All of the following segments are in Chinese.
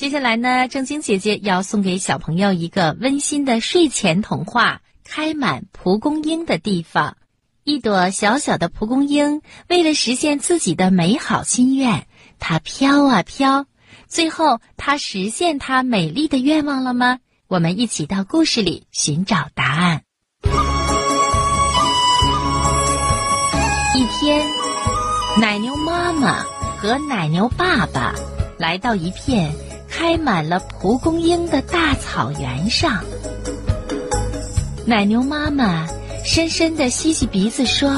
接下来呢，正晶姐姐要送给小朋友一个温馨的睡前童话：开满蒲公英的地方。一朵小小的蒲公英，为了实现自己的美好心愿，它飘啊飘。最后，它实现它美丽的愿望了吗？我们一起到故事里寻找答案。一天，奶牛妈妈和奶牛爸爸来到一片开满了蒲公英的大草原上。奶牛妈妈深深地吸吸鼻子说：“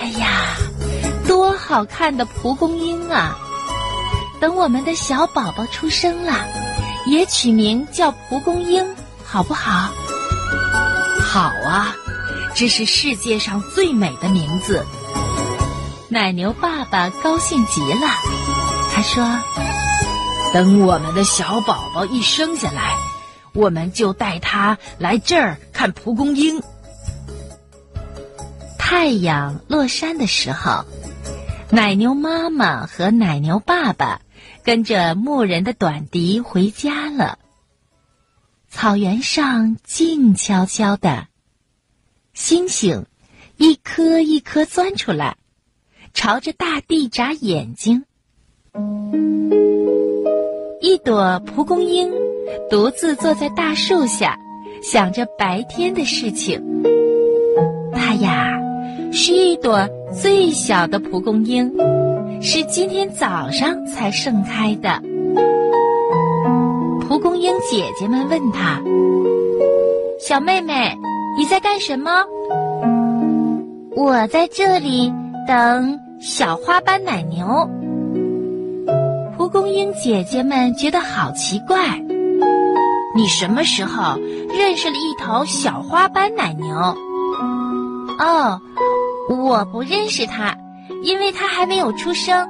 哎呀，多好看的蒲公英啊！等我们的小宝宝出生了，也取名叫蒲公英，好不好？”“好啊。”这是世界上最美的名字，奶牛爸爸高兴极了。他说：“等我们的小宝宝一生下来，我们就带他来这儿看蒲公英。”太阳落山的时候，奶牛妈妈和奶牛爸爸跟着牧人的短笛回家了。草原上静悄悄的。星星一颗一颗钻出来，朝着大地眨眼睛。一朵蒲公英独自坐在大树下，想着白天的事情。它呀，是一朵最小的蒲公英，是今天早上才盛开的。蒲公英姐姐们问它：“小妹妹。”你在干什么？我在这里等小花斑奶牛。蒲公英姐姐们觉得好奇怪，你什么时候认识了一头小花斑奶牛？哦，我不认识它，因为它还没有出生。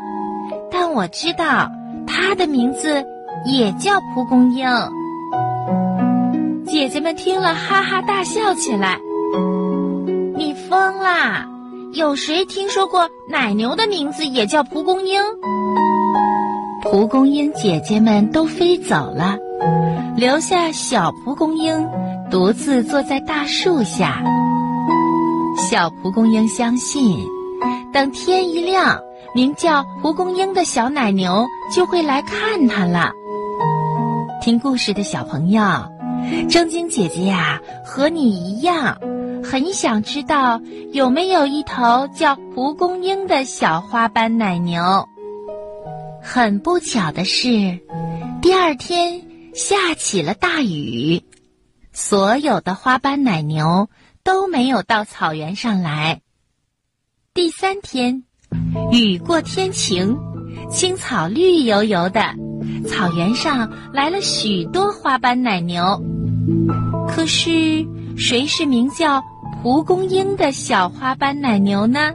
但我知道它的名字也叫蒲公英。姐姐们听了，哈哈大笑起来。你疯啦！有谁听说过奶牛的名字也叫蒲公英？蒲公英姐姐们都飞走了，留下小蒲公英独自坐在大树下。小蒲公英相信，等天一亮，名叫蒲公英的小奶牛就会来看它了。听故事的小朋友。正晶姐姐呀，和你一样，很想知道有没有一头叫蒲公英的小花斑奶牛。很不巧的是，第二天下起了大雨，所有的花斑奶牛都没有到草原上来。第三天，雨过天晴，青草绿油油的，草原上来了许多花斑奶牛。可是，谁是名叫蒲公英的小花斑奶牛呢？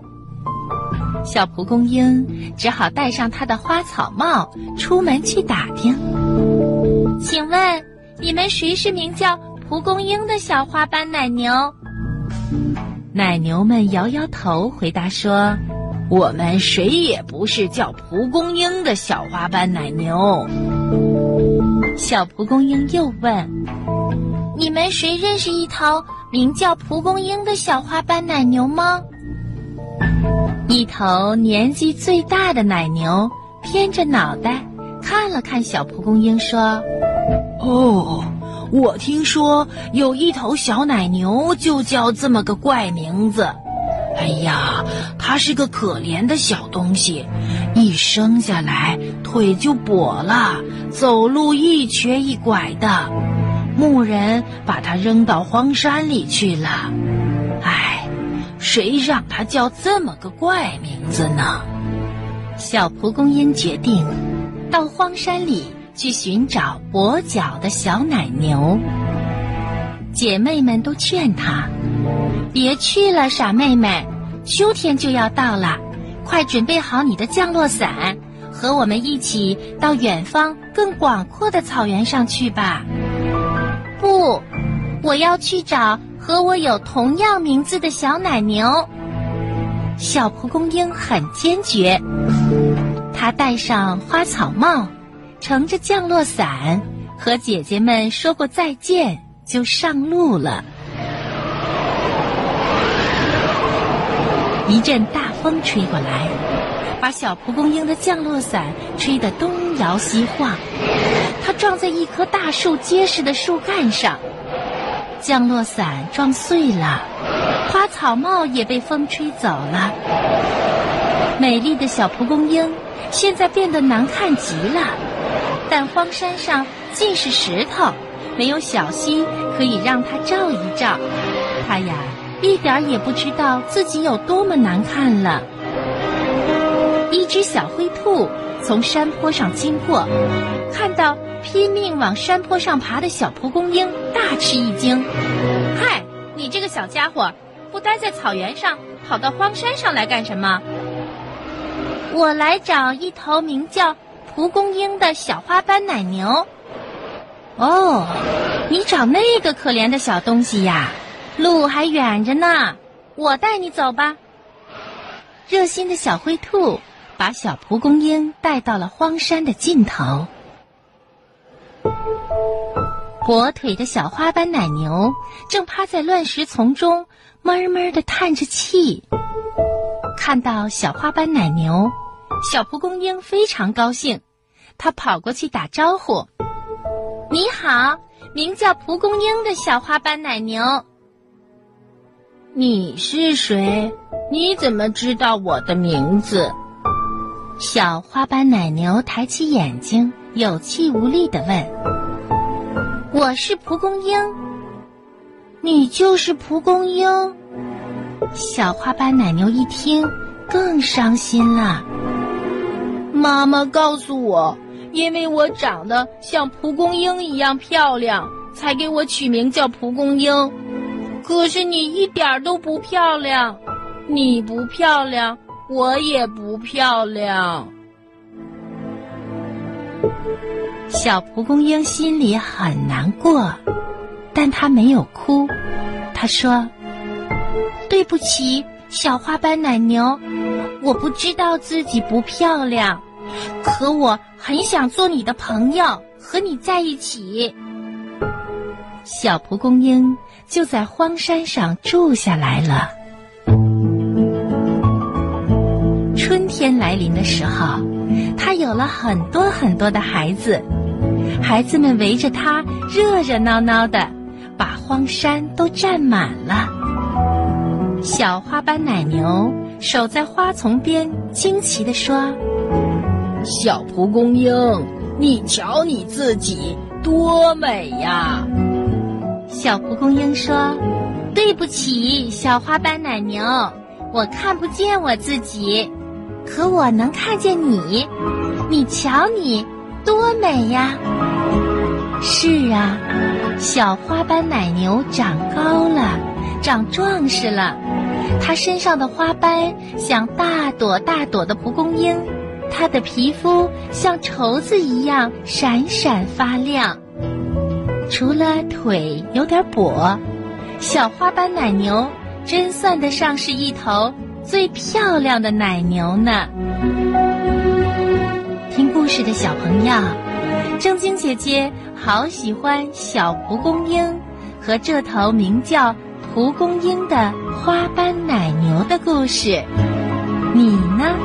小蒲公英只好戴上它的花草帽，出门去打听。请问，你们谁是名叫蒲公英的小花斑奶牛？奶牛们摇摇头，回答说：“我们谁也不是叫蒲公英的小花斑奶牛。”小蒲公英又问。你们谁认识一头名叫蒲公英的小花斑奶牛吗？一头年纪最大的奶牛偏着脑袋看了看小蒲公英，说：“哦，我听说有一头小奶牛就叫这么个怪名字。哎呀，它是个可怜的小东西，一生下来腿就跛了，走路一瘸一拐的。”牧人把它扔到荒山里去了，谁让它叫这么个怪名字呢？小蒲公英决定到荒山里去寻找跛脚的小奶牛。姐妹们都劝她：“别去了，傻妹妹，秋天就要到了，快准备好你的降落伞，和我们一起到远方更广阔的草原上去吧。”不，我要去找和我有同样名字的小奶牛。小蒲公英很坚决，它戴上花草帽，乘着降落伞，和姐姐们说过再见，就上路了。一阵大风吹过来，把小蒲公英的降落伞吹得东摇西晃。它撞在一棵大树结实的树干上，降落伞撞碎了，花草帽也被风吹走了。美丽的小蒲公英现在变得难看极了。但荒山上尽是石头，没有小溪可以让它照一照。它呀。一点也不知道自己有多么难看了。一只小灰兔从山坡上经过，看到拼命往山坡上爬的小蒲公英，大吃一惊：“嗨，你这个小家伙，不待在草原上，跑到荒山上来干什么？”“我来找一头名叫蒲公英的小花斑奶牛。”“哦，你找那个可怜的小东西呀？”路还远着呢，我带你走吧。热心的小灰兔把小蒲公英带到了荒山的尽头。跛腿的小花斑奶牛正趴在乱石丛中，闷闷的叹着气。看到小花斑奶牛，小蒲公英非常高兴，它跑过去打招呼：“你好，名叫蒲公英的小花斑奶牛。”你是谁？你怎么知道我的名字？小花斑奶牛抬起眼睛，有气无力的问：“我是蒲公英。你就是蒲公英？”小花斑奶牛一听，更伤心了。妈妈告诉我，因为我长得像蒲公英一样漂亮，才给我取名叫蒲公英。可是你一点都不漂亮，你不漂亮，我也不漂亮。小蒲公英心里很难过，但他没有哭。他说：“对不起，小花斑奶牛，我不知道自己不漂亮，可我很想做你的朋友，和你在一起。”小蒲公英。就在荒山上住下来了。春天来临的时候，他有了很多很多的孩子，孩子们围着他热热闹闹的，把荒山都占满了。小花斑奶牛守在花丛边，惊奇地说：“小蒲公英，你瞧你自己多美呀！”小蒲公英说：“对不起，小花斑奶牛，我看不见我自己，可我能看见你。你瞧你，多美呀！”是啊，小花斑奶牛长高了，长壮实了，它身上的花斑像大朵大朵的蒲公英，它的皮肤像绸子一样闪闪发亮。除了腿有点跛，小花斑奶牛真算得上是一头最漂亮的奶牛呢。听故事的小朋友，正晶姐姐好喜欢小蒲公英和这头名叫蒲公英的花斑奶牛的故事，你呢？